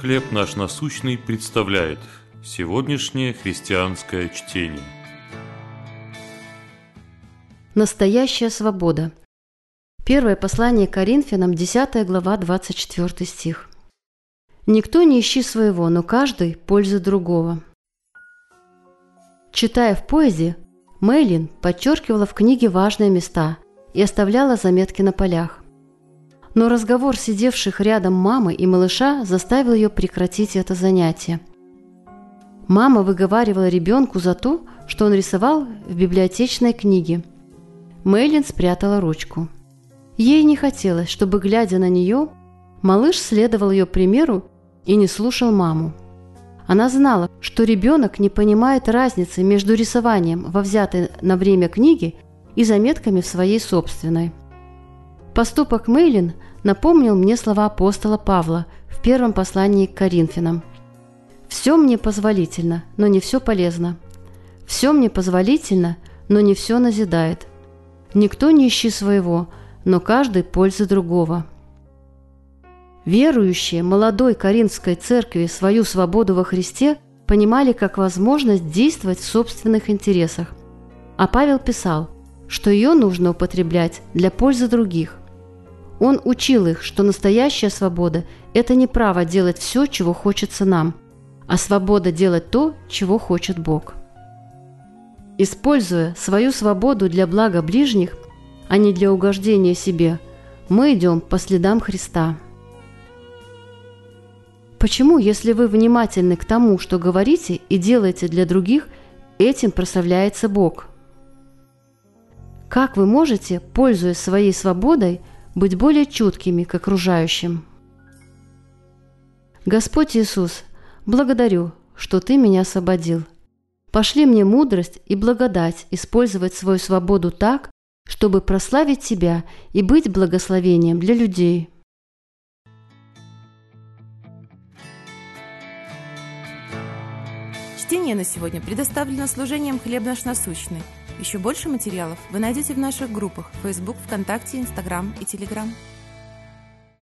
«Хлеб наш насущный» представляет сегодняшнее христианское чтение. Настоящая свобода. Первое послание Коринфянам, 10 глава, 24 стих. «Никто не ищи своего, но каждый – пользы другого». Читая в поезде, Мейлин подчеркивала в книге важные места и оставляла заметки на полях. Но разговор сидевших рядом мамы и малыша заставил ее прекратить это занятие. Мама выговаривала ребенку за то, что он рисовал в библиотечной книге. Мейлин спрятала ручку. Ей не хотелось, чтобы, глядя на нее, малыш следовал ее примеру и не слушал маму. Она знала, что ребенок не понимает разницы между рисованием во взятой на время книги и заметками в своей собственной. Поступок Мейлин напомнил мне слова апостола Павла в первом послании к Коринфянам. «Все мне позволительно, но не все полезно. Все мне позволительно, но не все назидает. Никто не ищи своего, но каждый пользы другого». Верующие молодой Коринфской церкви свою свободу во Христе понимали как возможность действовать в собственных интересах. А Павел писал, что ее нужно употреблять для пользы других – он учил их, что настоящая свобода – это не право делать все, чего хочется нам, а свобода делать то, чего хочет Бог. Используя свою свободу для блага ближних, а не для угождения себе, мы идем по следам Христа. Почему, если вы внимательны к тому, что говорите и делаете для других, этим прославляется Бог? Как вы можете, пользуясь своей свободой, быть более чуткими к окружающим. Господь Иисус, благодарю, что Ты меня освободил. Пошли мне мудрость и благодать использовать свою свободу так, чтобы прославить Тебя и быть благословением для людей. Чтение на сегодня предоставлено служением «Хлеб наш насущный». Еще больше материалов вы найдете в наших группах Facebook, ВКонтакте, Инстаграм и Телеграм.